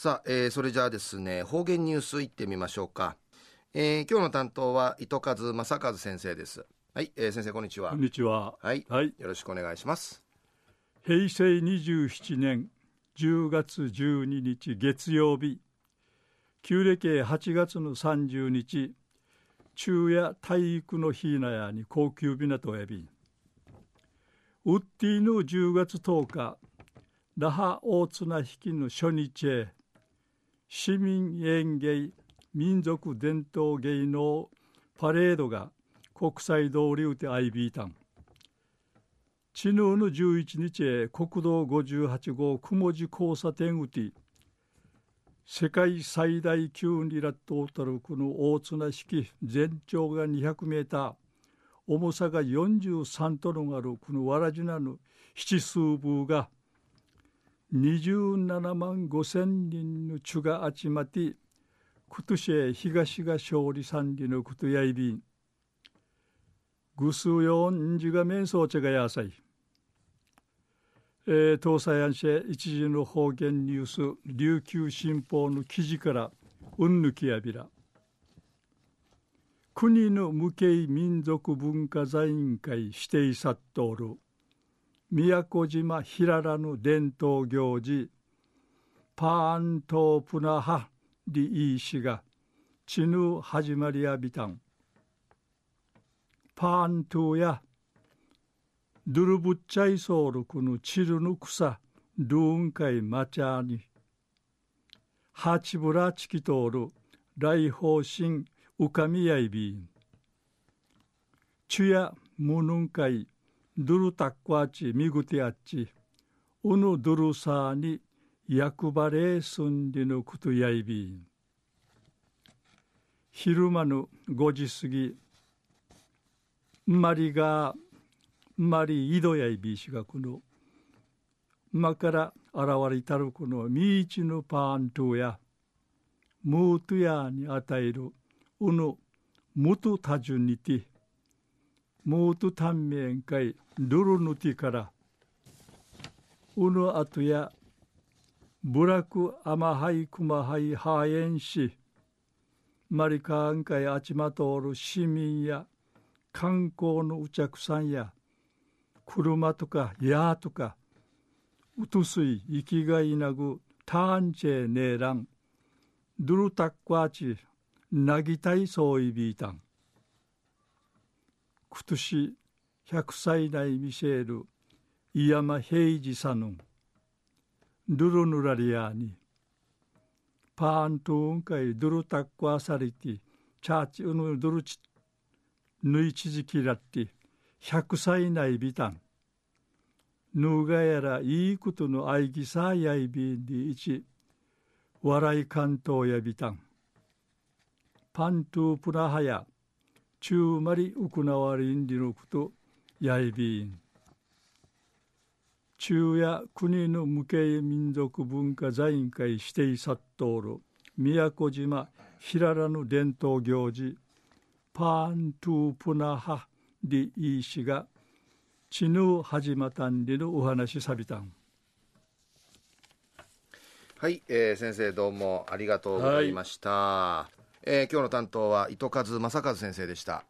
さあ、えー、それじゃあですね、方言ニュースいってみましょうか。えー、今日の担当は糸数正和先生です。はい、えー、先生こんにちは。こんにちは。はい、はい、よろしくお願いします。平成27年10月12日月曜日、旧暦8月の30日、昼夜体育の日なやに高級港へび、ウッディの10月10日、那覇大綱引きの初日へ、市民演芸民族伝統芸能パレードが国際通りうてアイビータン。知能の11日へ国道58号雲寺交差点うて世界最大級にラットを取るこの大綱式全長が200メーター重さが43トンあるこのわらじなの七数部が27万5千人の地が集まって今年へ東が勝利三里のことやいびん。ぐすよんじが面相茶がやさいえー、東西安市一時の方言ニュース琉球新報の記事からうんぬきやびら。国の無形民族文化財委員会指定さっとおる。宮古島平良の伝統行事パーントープナハリイーシが地ぬ始まりやびたん。パーントゥやドゥルブッチャイソールクのチルの草ドゥーンカイマチャーニ。ハチブラチキトール来訪神ウカミヤイビン。チュヤムヌンカイドゥルタックワチミグティアッチウヌドゥルサーに役場レースンディのことやいびん。昼間の5時過ぎまりがまり井戸やいびしがこのまから現れたるこのみいちのパントやムートやに与えるうぬむと多順にてムート短命会ドルヌティからうぬあとやブラクアマハイクマハイハーエンシマリカーン会あちまとる市民や観光のお客さんや車とかヤーとかうとすい生きがいなぐターンチェネーランドゥルタックワチなぎたいそういびいたん今年100歳代ミシェール井山平治さぬドゥルヌラリアにパーントゥンカイドゥルタックワサリティチャーチウヌドゥルチぬいちじきらって100歳内ビタン。ぬがやらいいことの愛ぎさやいびんでいち、笑い関東やビタン。パントゥプラハヤ、チューマリウクナワリンディのことやいびん。中や国の無形民族文化財委員会指定殺到る。宮古島平良の伝統行事。パーントゥープナハリイーシが地ぬ始またんりのお話さびたん。はい、えー、先生どうもありがとうございました、はい、えー、今日の担当は糸数正和先生でした。